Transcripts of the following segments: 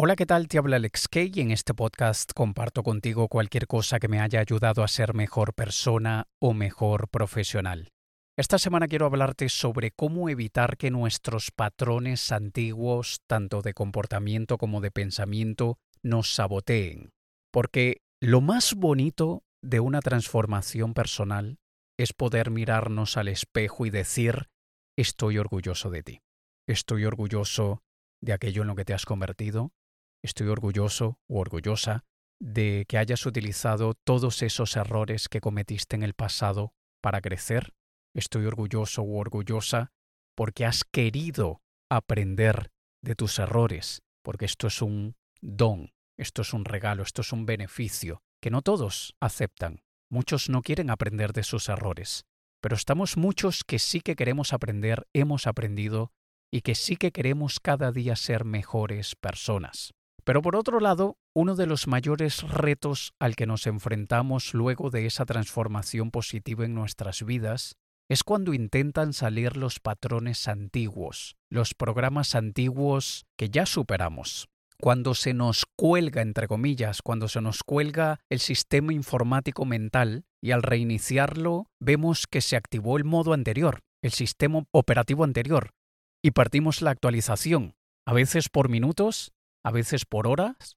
Hola, ¿qué tal? Te habla Alex Kay y en este podcast comparto contigo cualquier cosa que me haya ayudado a ser mejor persona o mejor profesional. Esta semana quiero hablarte sobre cómo evitar que nuestros patrones antiguos, tanto de comportamiento como de pensamiento, nos saboteen. Porque lo más bonito de una transformación personal es poder mirarnos al espejo y decir, estoy orgulloso de ti, estoy orgulloso de aquello en lo que te has convertido, Estoy orgulloso o orgullosa de que hayas utilizado todos esos errores que cometiste en el pasado para crecer. Estoy orgulloso o orgullosa porque has querido aprender de tus errores, porque esto es un don, esto es un regalo, esto es un beneficio que no todos aceptan. Muchos no quieren aprender de sus errores, pero estamos muchos que sí que queremos aprender, hemos aprendido y que sí que queremos cada día ser mejores personas. Pero por otro lado, uno de los mayores retos al que nos enfrentamos luego de esa transformación positiva en nuestras vidas es cuando intentan salir los patrones antiguos, los programas antiguos que ya superamos. Cuando se nos cuelga, entre comillas, cuando se nos cuelga el sistema informático mental y al reiniciarlo vemos que se activó el modo anterior, el sistema operativo anterior, y partimos la actualización, a veces por minutos, a veces por horas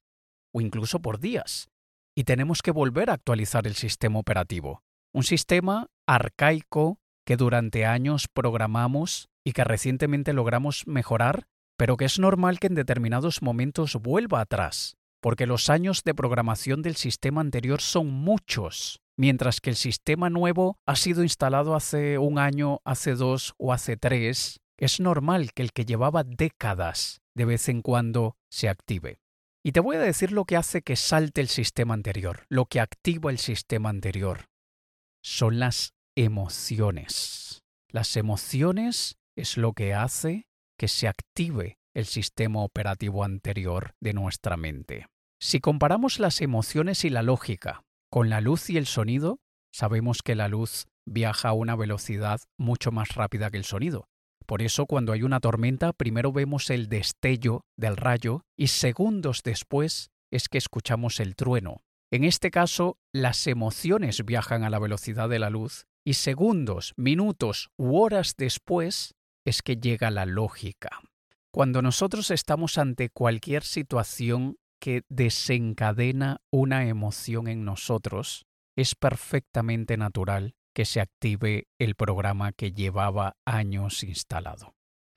o incluso por días. Y tenemos que volver a actualizar el sistema operativo. Un sistema arcaico que durante años programamos y que recientemente logramos mejorar, pero que es normal que en determinados momentos vuelva atrás, porque los años de programación del sistema anterior son muchos, mientras que el sistema nuevo ha sido instalado hace un año, hace dos o hace tres, es normal que el que llevaba décadas de vez en cuando se active. Y te voy a decir lo que hace que salte el sistema anterior, lo que activa el sistema anterior. Son las emociones. Las emociones es lo que hace que se active el sistema operativo anterior de nuestra mente. Si comparamos las emociones y la lógica con la luz y el sonido, sabemos que la luz viaja a una velocidad mucho más rápida que el sonido. Por eso cuando hay una tormenta primero vemos el destello del rayo y segundos después es que escuchamos el trueno. En este caso, las emociones viajan a la velocidad de la luz y segundos, minutos u horas después es que llega la lógica. Cuando nosotros estamos ante cualquier situación que desencadena una emoción en nosotros, es perfectamente natural que se active el programa que llevaba años instalado.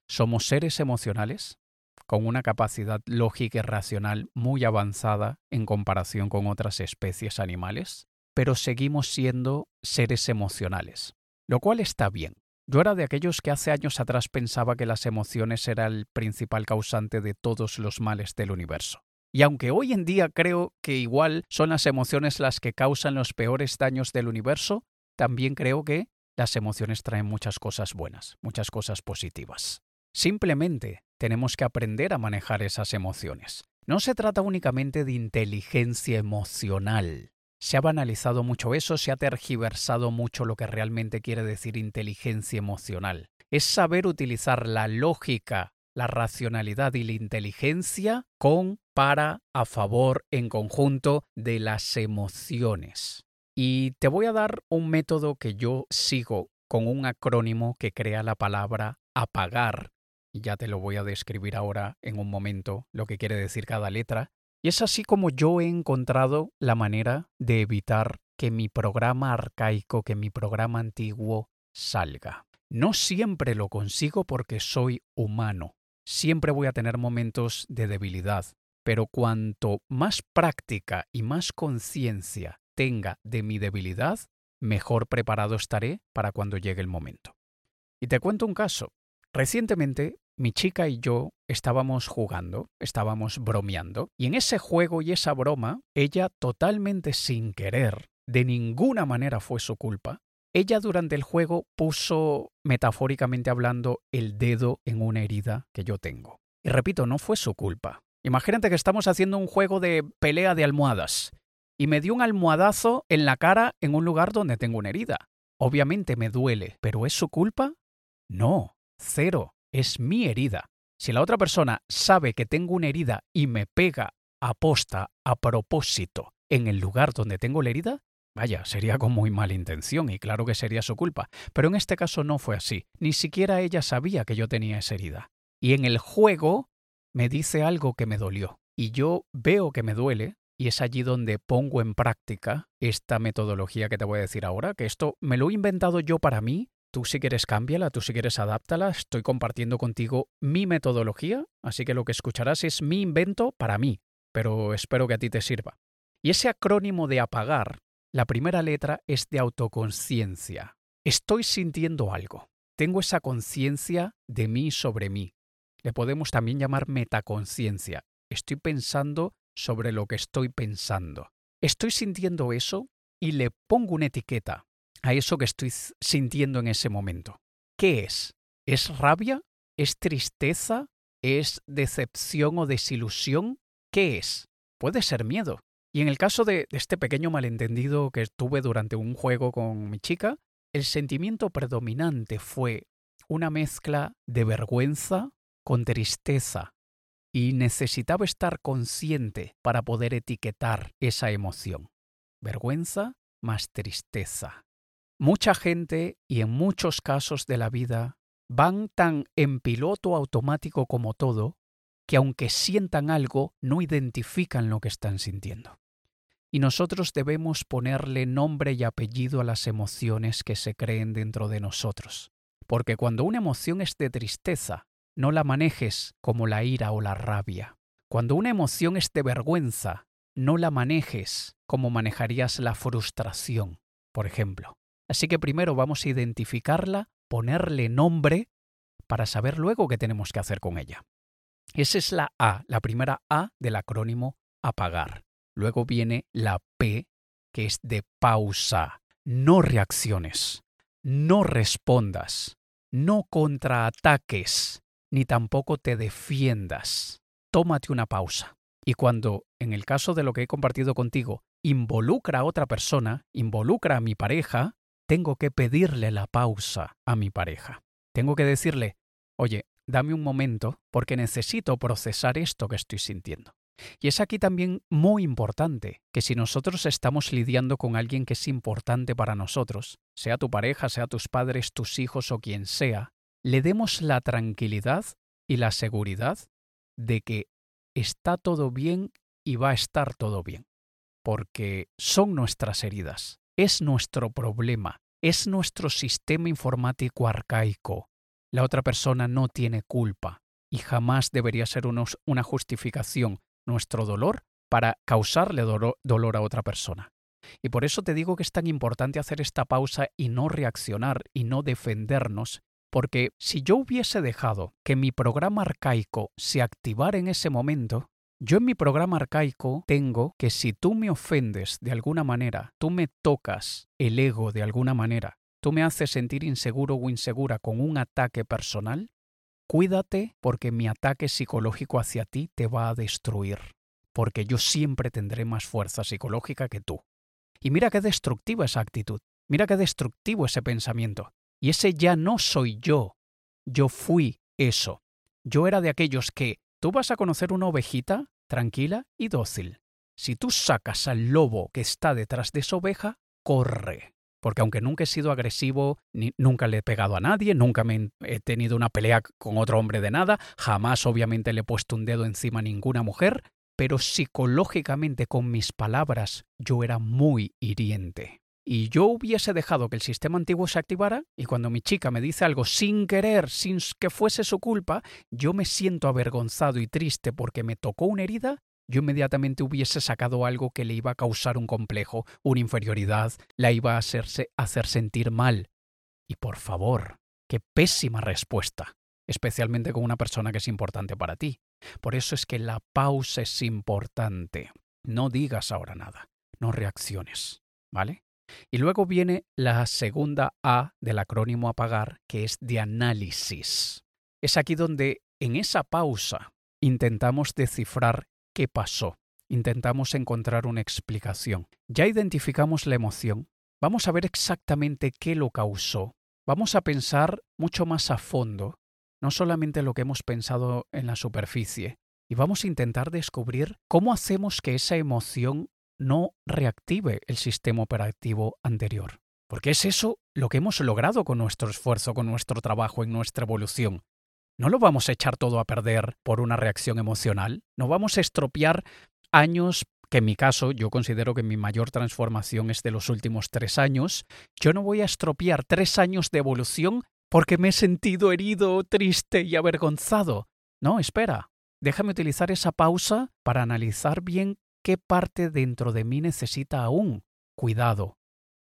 Somos seres emocionales con una capacidad lógica y racional muy avanzada en comparación con otras especies animales, pero seguimos siendo seres emocionales, lo cual está bien. Yo era de aquellos que hace años atrás pensaba que las emociones era el principal causante de todos los males del universo. Y aunque hoy en día creo que igual son las emociones las que causan los peores daños del universo, también creo que las emociones traen muchas cosas buenas, muchas cosas positivas. Simplemente tenemos que aprender a manejar esas emociones. No se trata únicamente de inteligencia emocional. Se ha banalizado mucho eso, se ha tergiversado mucho lo que realmente quiere decir inteligencia emocional. Es saber utilizar la lógica, la racionalidad y la inteligencia con, para, a favor, en conjunto de las emociones. Y te voy a dar un método que yo sigo con un acrónimo que crea la palabra apagar. Y ya te lo voy a describir ahora en un momento lo que quiere decir cada letra. Y es así como yo he encontrado la manera de evitar que mi programa arcaico, que mi programa antiguo salga. No siempre lo consigo porque soy humano. Siempre voy a tener momentos de debilidad. Pero cuanto más práctica y más conciencia tenga de mi debilidad, mejor preparado estaré para cuando llegue el momento. Y te cuento un caso. Recientemente, mi chica y yo estábamos jugando, estábamos bromeando, y en ese juego y esa broma, ella totalmente sin querer, de ninguna manera fue su culpa, ella durante el juego puso, metafóricamente hablando, el dedo en una herida que yo tengo. Y repito, no fue su culpa. Imagínate que estamos haciendo un juego de pelea de almohadas y me dio un almohadazo en la cara en un lugar donde tengo una herida. Obviamente me duele, pero ¿es su culpa? No, cero, es mi herida. Si la otra persona sabe que tengo una herida y me pega a posta, a propósito, en el lugar donde tengo la herida, vaya, sería con muy mala intención y claro que sería su culpa. Pero en este caso no fue así. Ni siquiera ella sabía que yo tenía esa herida. Y en el juego me dice algo que me dolió. Y yo veo que me duele, y es allí donde pongo en práctica esta metodología que te voy a decir ahora, que esto me lo he inventado yo para mí. Tú si quieres cámbiala, tú si quieres adáptala. Estoy compartiendo contigo mi metodología, así que lo que escucharás es mi invento para mí, pero espero que a ti te sirva. Y ese acrónimo de apagar, la primera letra es de autoconciencia. Estoy sintiendo algo. Tengo esa conciencia de mí sobre mí. Le podemos también llamar metaconciencia. Estoy pensando sobre lo que estoy pensando. Estoy sintiendo eso y le pongo una etiqueta a eso que estoy sintiendo en ese momento. ¿Qué es? ¿Es rabia? ¿Es tristeza? ¿Es decepción o desilusión? ¿Qué es? Puede ser miedo. Y en el caso de este pequeño malentendido que tuve durante un juego con mi chica, el sentimiento predominante fue una mezcla de vergüenza con tristeza y necesitaba estar consciente para poder etiquetar esa emoción. Vergüenza más tristeza. Mucha gente y en muchos casos de la vida van tan en piloto automático como todo que aunque sientan algo no identifican lo que están sintiendo. Y nosotros debemos ponerle nombre y apellido a las emociones que se creen dentro de nosotros. Porque cuando una emoción es de tristeza, no la manejes como la ira o la rabia. Cuando una emoción es de vergüenza, no la manejes como manejarías la frustración, por ejemplo. Así que primero vamos a identificarla, ponerle nombre, para saber luego qué tenemos que hacer con ella. Esa es la A, la primera A del acrónimo apagar. Luego viene la P, que es de pausa. No reacciones, no respondas, no contraataques, ni tampoco te defiendas. Tómate una pausa. Y cuando, en el caso de lo que he compartido contigo, involucra a otra persona, involucra a mi pareja, tengo que pedirle la pausa a mi pareja. Tengo que decirle, oye, dame un momento porque necesito procesar esto que estoy sintiendo. Y es aquí también muy importante que si nosotros estamos lidiando con alguien que es importante para nosotros, sea tu pareja, sea tus padres, tus hijos o quien sea, le demos la tranquilidad y la seguridad de que está todo bien y va a estar todo bien. Porque son nuestras heridas, es nuestro problema, es nuestro sistema informático arcaico. La otra persona no tiene culpa y jamás debería ser una justificación nuestro dolor para causarle dolor a otra persona. Y por eso te digo que es tan importante hacer esta pausa y no reaccionar y no defendernos porque si yo hubiese dejado que mi programa arcaico se activara en ese momento, yo en mi programa arcaico tengo que si tú me ofendes de alguna manera, tú me tocas el ego de alguna manera, tú me haces sentir inseguro o insegura con un ataque personal, cuídate porque mi ataque psicológico hacia ti te va a destruir, porque yo siempre tendré más fuerza psicológica que tú. Y mira qué destructiva esa actitud, mira qué destructivo ese pensamiento. Y ese ya no soy yo. Yo fui eso. Yo era de aquellos que tú vas a conocer una ovejita tranquila y dócil. Si tú sacas al lobo que está detrás de esa oveja, corre. Porque aunque nunca he sido agresivo, ni, nunca le he pegado a nadie, nunca me he tenido una pelea con otro hombre de nada, jamás obviamente le he puesto un dedo encima a ninguna mujer, pero psicológicamente con mis palabras yo era muy hiriente y yo hubiese dejado que el sistema antiguo se activara y cuando mi chica me dice algo sin querer, sin que fuese su culpa, yo me siento avergonzado y triste porque me tocó una herida, yo inmediatamente hubiese sacado algo que le iba a causar un complejo, una inferioridad, la iba a hacerse, hacer sentir mal. Y por favor, qué pésima respuesta, especialmente con una persona que es importante para ti. Por eso es que la pausa es importante. No digas ahora nada, no reacciones, ¿vale? Y luego viene la segunda A del acrónimo apagar, que es de análisis. Es aquí donde, en esa pausa, intentamos descifrar qué pasó, intentamos encontrar una explicación. Ya identificamos la emoción, vamos a ver exactamente qué lo causó, vamos a pensar mucho más a fondo. no solamente lo que hemos pensado en la superficie, y vamos a intentar descubrir cómo hacemos que esa emoción no reactive el sistema operativo anterior. Porque es eso lo que hemos logrado con nuestro esfuerzo, con nuestro trabajo, en nuestra evolución. No lo vamos a echar todo a perder por una reacción emocional, no vamos a estropear años que en mi caso yo considero que mi mayor transformación es de los últimos tres años, yo no voy a estropear tres años de evolución porque me he sentido herido, triste y avergonzado. No, espera, déjame utilizar esa pausa para analizar bien qué parte dentro de mí necesita aún cuidado,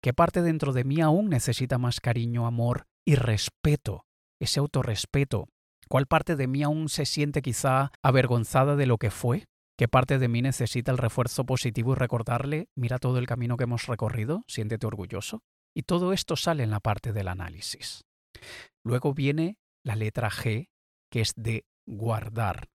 qué parte dentro de mí aún necesita más cariño, amor y respeto, ese autorrespeto, cuál parte de mí aún se siente quizá avergonzada de lo que fue, ¿Qué parte de mí necesita el refuerzo positivo y recordarle, mira todo el camino que hemos recorrido, siéntete orgulloso? Y todo esto sale en la parte del análisis. Luego viene la letra G, que es de guardar.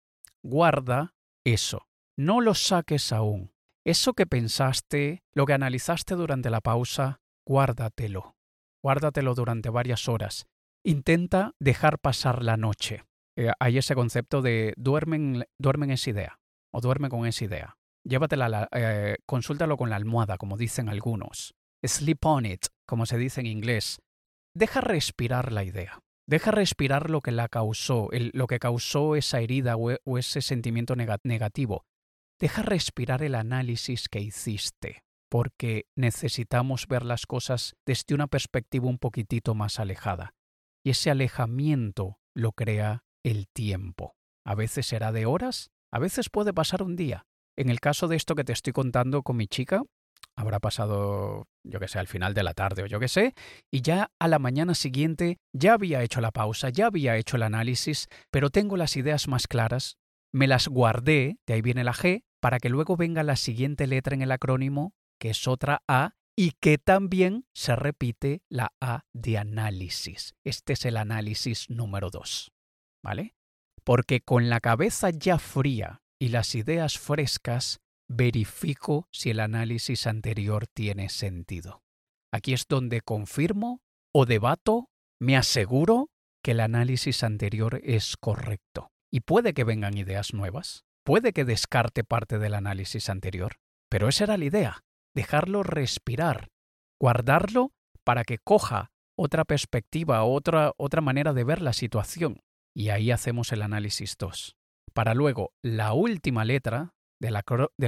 Guarda eso. No lo saques aún. Eso que pensaste, lo que analizaste durante la pausa, guárdatelo. Guárdatelo durante varias horas. Intenta dejar pasar la noche. Eh, hay ese concepto de duermen, duermen esa idea o duerme con esa idea. Llévatela, eh, consúltalo con la almohada, como dicen algunos. Sleep on it, como se dice en inglés. Deja respirar la idea. Deja respirar lo que la causó, lo que causó esa herida o, o ese sentimiento negativo. Deja respirar el análisis que hiciste, porque necesitamos ver las cosas desde una perspectiva un poquitito más alejada. Y ese alejamiento lo crea el tiempo. A veces será de horas, a veces puede pasar un día. En el caso de esto que te estoy contando con mi chica, habrá pasado, yo que sé, al final de la tarde o yo que sé, y ya a la mañana siguiente ya había hecho la pausa, ya había hecho el análisis, pero tengo las ideas más claras, me las guardé, de ahí viene la G, para que luego venga la siguiente letra en el acrónimo, que es otra A, y que también se repite la A de análisis. Este es el análisis número 2. ¿Vale? porque con la cabeza ya fría y las ideas frescas, verifico si el análisis anterior tiene sentido. Aquí es donde confirmo o debato, me aseguro que el análisis anterior es correcto. Y puede que vengan ideas nuevas, puede que descarte parte del análisis anterior, pero esa era la idea, dejarlo respirar, guardarlo para que coja otra perspectiva, otra, otra manera de ver la situación y ahí hacemos el análisis 2. Para luego, la última letra del,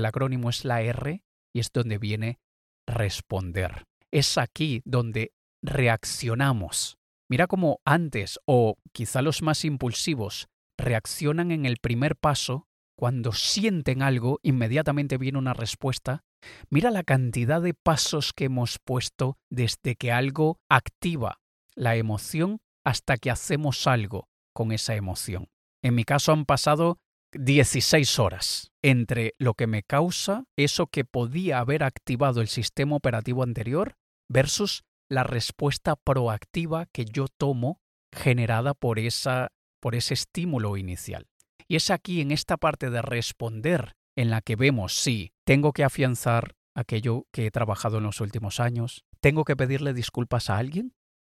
acrónimo es la R y es donde viene responder. Es aquí donde reaccionamos. Mira cómo antes, o quizá los más impulsivos, reaccionan en el primer paso, cuando sienten algo, inmediatamente viene una respuesta. Mira la cantidad de pasos que hemos puesto desde que algo activa la emoción hasta que hacemos algo con esa emoción. En mi caso han pasado 16 horas entre lo que me causa eso que podía haber activado el sistema operativo anterior versus la respuesta proactiva que yo tomo generada por, esa, por ese estímulo inicial. Y es aquí, en esta parte de responder, en la que vemos si tengo que afianzar aquello que he trabajado en los últimos años, tengo que pedirle disculpas a alguien,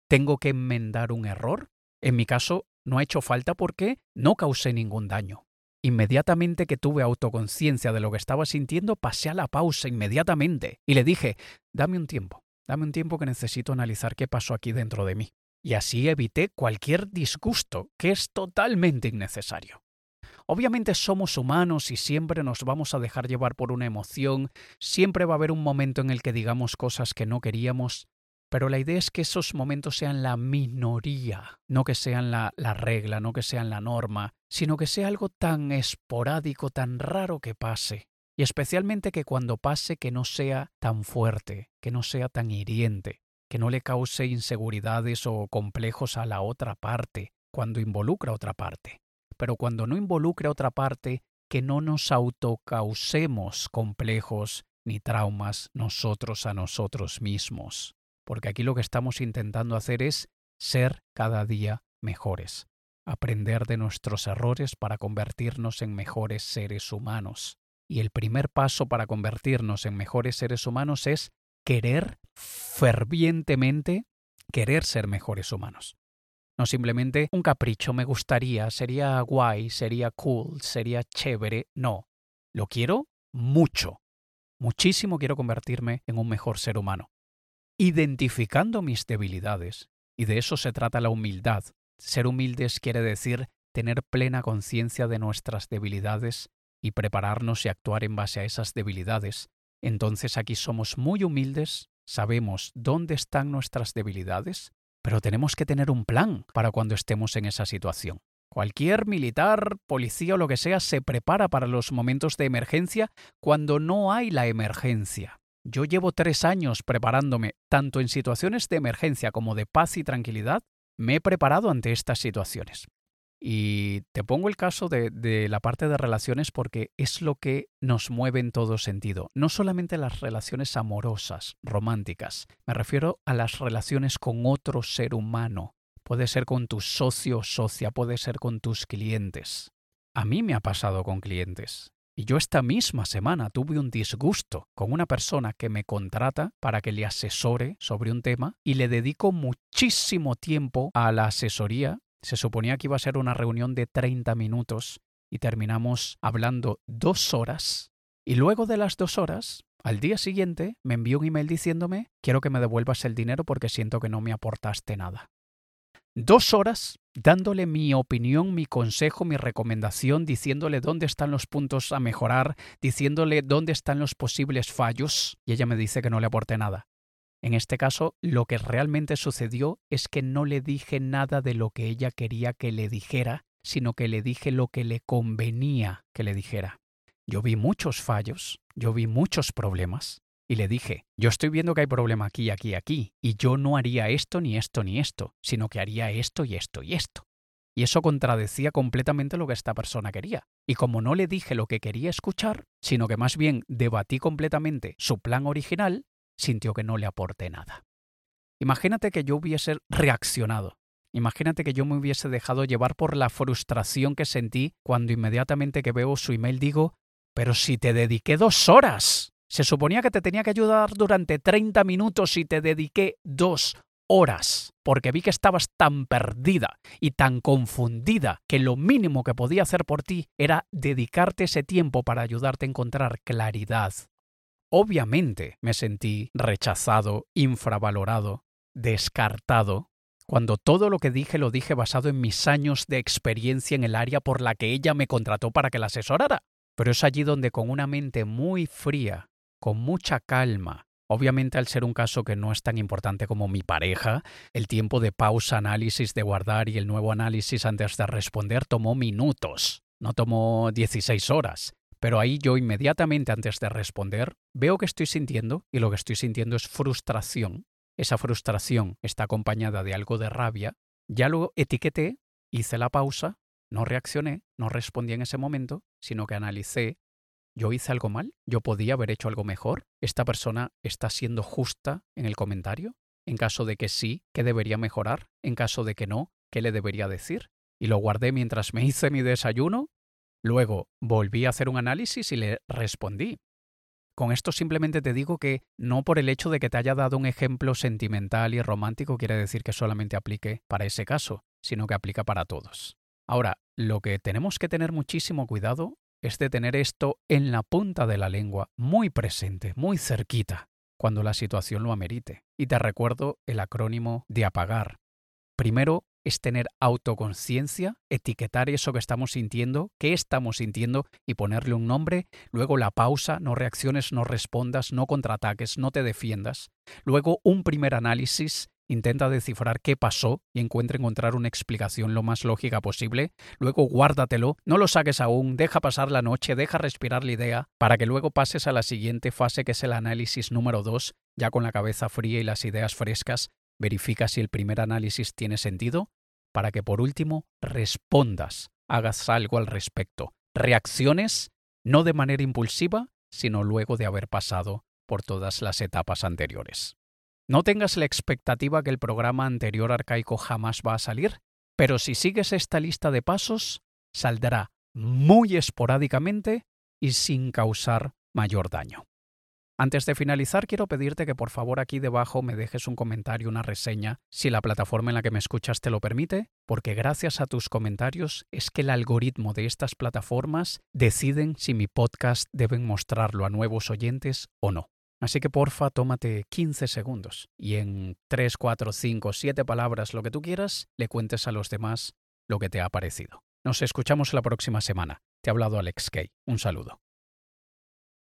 tengo que enmendar un error. En mi caso, no ha hecho falta porque no causé ningún daño. Inmediatamente que tuve autoconciencia de lo que estaba sintiendo, pasé a la pausa inmediatamente y le dije, dame un tiempo, dame un tiempo que necesito analizar qué pasó aquí dentro de mí. Y así evité cualquier disgusto, que es totalmente innecesario. Obviamente somos humanos y siempre nos vamos a dejar llevar por una emoción, siempre va a haber un momento en el que digamos cosas que no queríamos, pero la idea es que esos momentos sean la minoría, no que sean la, la, regla, no que sean la norma, sino que sea algo tan esporádico, tan raro que pase. Y especialmente que cuando pase que no sea tan fuerte, que no sea tan hiriente, que no le cause inseguridades o complejos a la otra parte, cuando involucra a otra parte. Pero cuando no involucre a otra parte, que no nos autocausemos complejos ni traumas nosotros a nosotros mismos porque aquí lo que estamos intentando hacer es ser cada día mejores, aprender de nuestros errores para convertirnos en mejores seres humanos. Y el primer paso para convertirnos en mejores seres humanos es querer fervientemente, querer ser mejores humanos. No simplemente un capricho me gustaría, sería guay, sería cool, sería chévere. No, lo quiero mucho. Muchísimo quiero convertirme en un mejor ser humano. Identificando mis debilidades, y de eso se trata la humildad. Ser humildes quiere decir tener plena conciencia de nuestras debilidades y prepararnos y actuar en base a esas debilidades. Entonces aquí somos muy humildes, sabemos dónde están nuestras debilidades, pero tenemos que tener un plan para cuando estemos en esa situación. Cualquier militar, policía o lo que sea se prepara para los momentos de emergencia cuando no hay la emergencia. Yo llevo tres años preparándome, tanto en situaciones de emergencia como de paz y tranquilidad, me he preparado ante estas situaciones. Y te pongo el caso de, la parte de relaciones porque es lo que nos mueve en todo sentido. No solamente las relaciones amorosas, románticas, me refiero a las relaciones con otro ser humano. Puede ser con tu socio o socia, puede ser con tus clientes. A mí me ha pasado con clientes. Y yo esta misma semana tuve un disgusto con una persona que me contrata para que le asesore sobre un tema y le dedico muchísimo tiempo a la asesoría se suponía que iba a ser una reunión de 30 minutos y terminamos hablando dos horas. Y luego de las dos horas, al día siguiente, me envió un email diciéndome, quiero que me devuelvas el dinero porque siento que no me aportaste nada. Dos horas dándole mi opinión, mi consejo, mi recomendación, diciéndole dónde están los puntos a mejorar, diciéndole dónde están los posibles fallos, y ella me dice que no le aporte nada. En este caso, lo que realmente sucedió es que no le dije nada de lo que ella quería que le dijera, sino que le dije lo que le convenía que le dijera. Yo vi muchos fallos, yo vi muchos problemas, y le dije, yo estoy viendo que hay problema aquí, aquí, aquí, y yo no haría esto, ni esto, ni esto, sino que haría esto y esto y esto. Y eso contradecía completamente lo que esta persona quería. Y como no le dije lo que quería escuchar, sino que más bien debatí completamente su plan original, sintió que no le aporté nada. Imagínate que yo hubiese reaccionado. Imagínate que yo me hubiese dejado llevar por la frustración que sentí cuando inmediatamente que veo su email digo, pero si te dediqué dos horas. Se suponía que te tenía que ayudar durante 30 minutos y te dediqué dos horas, porque vi que estabas tan perdida y tan confundida que lo mínimo que podía hacer por ti era dedicarte ese tiempo para ayudarte a encontrar claridad, Obviamente me sentí rechazado, infravalorado, descartado, cuando todo lo que dije lo dije basado en mis años de experiencia en el área por la que ella me contrató para que la asesorara. Pero es allí donde con una mente muy fría, con mucha calma, Obviamente, al ser un caso que no es tan importante como mi pareja, el tiempo de pausa, análisis, de guardar y el nuevo análisis antes de responder tomó minutos, no tomó 16 horas. Pero ahí yo inmediatamente antes de responder veo que estoy sintiendo y lo que estoy sintiendo es frustración. Esa frustración está acompañada de algo de rabia. Ya lo etiqueté, hice la pausa, no reaccioné, no respondí en ese momento, sino que analicé, yo hice algo mal, yo podía haber hecho algo mejor, esta persona está siendo justa en el comentario, en caso de que sí, ¿qué debería mejorar? En caso de que no, ¿qué le debería decir? Y lo guardé mientras me hice mi desayuno Luego volví a hacer un análisis y le respondí. Con esto simplemente te digo que no por el hecho de que te haya dado un ejemplo sentimental y romántico quiere decir que solamente aplique para ese caso, sino que aplica para todos. Ahora, lo que tenemos que tener muchísimo cuidado es de tener esto en la punta de la lengua, muy presente, muy cerquita, cuando la situación lo amerite. Y te recuerdo el acrónimo de apagar. Primero, es tener autoconciencia, etiquetar eso que estamos sintiendo, qué estamos sintiendo y ponerle un nombre, luego la pausa, no reacciones, no respondas, no contraataques, no te defiendas, luego un primer análisis, intenta descifrar qué pasó y encuentra encontrar una explicación lo más lógica posible, luego guárdatelo, no lo saques aún, deja pasar la noche, deja respirar la idea, para que luego pases a la siguiente fase que es el análisis número 2, ya con la cabeza fría y las ideas frescas, verifica si el primer análisis tiene sentido para que por último respondas, hagas algo al respecto, reacciones no de manera impulsiva, sino luego de haber pasado por todas las etapas anteriores. No tengas la expectativa que el programa anterior arcaico jamás va a salir, pero si sigues esta lista de pasos, saldrá muy esporádicamente y sin causar mayor daño. Antes de finalizar, quiero pedirte que por favor aquí debajo me dejes un comentario, una reseña, si la plataforma en la que me escuchas te lo permite, porque gracias a tus comentarios es que el algoritmo de estas plataformas deciden si mi podcast deben mostrarlo a nuevos oyentes o no. Así que porfa, tómate 15 segundos y en 3, 4, 5, 7 palabras, lo que tú quieras, le cuentes a los demás lo que te ha parecido. Nos escuchamos la próxima semana. Te ha hablado Alex Kay. Un saludo.